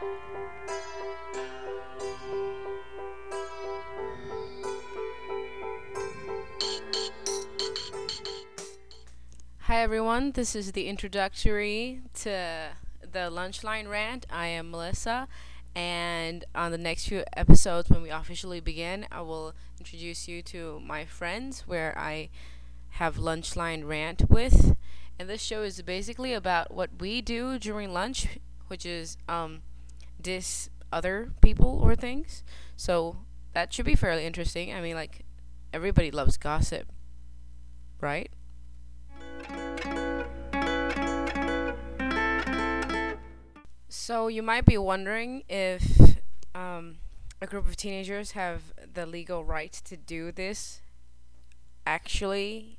Hi everyone, this is the introductory to the Lunchline Rant. I am Melissa, and on the next few episodes, when we officially begin, I will introduce you to my friends where I have Lunchline Rant with. And this show is basically about what we do during lunch, which is um, diss other people or things. So that should be fairly interesting. I mean, like, everybody loves gossip, right? So you might be wondering if um, a group of teenagers have the legal right to do this. Actually,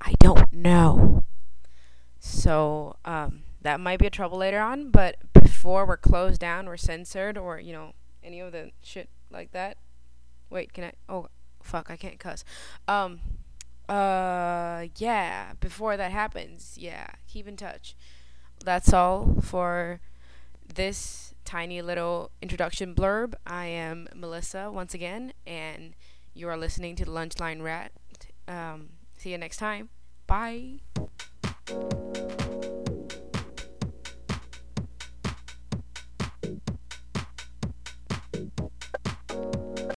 I don't know. So um, that might be a trouble later on. But before we're closed down or censored or you know any of the shit like that. Wait, can I? Oh, fuck! I can't cuss. Um. Uh. Yeah. Before that happens, yeah. Keep in touch. That's all for this tiny little introduction blurb. I am Melissa once again, and you are listening to the Lunchline Rant. Um, see you next time. Bye.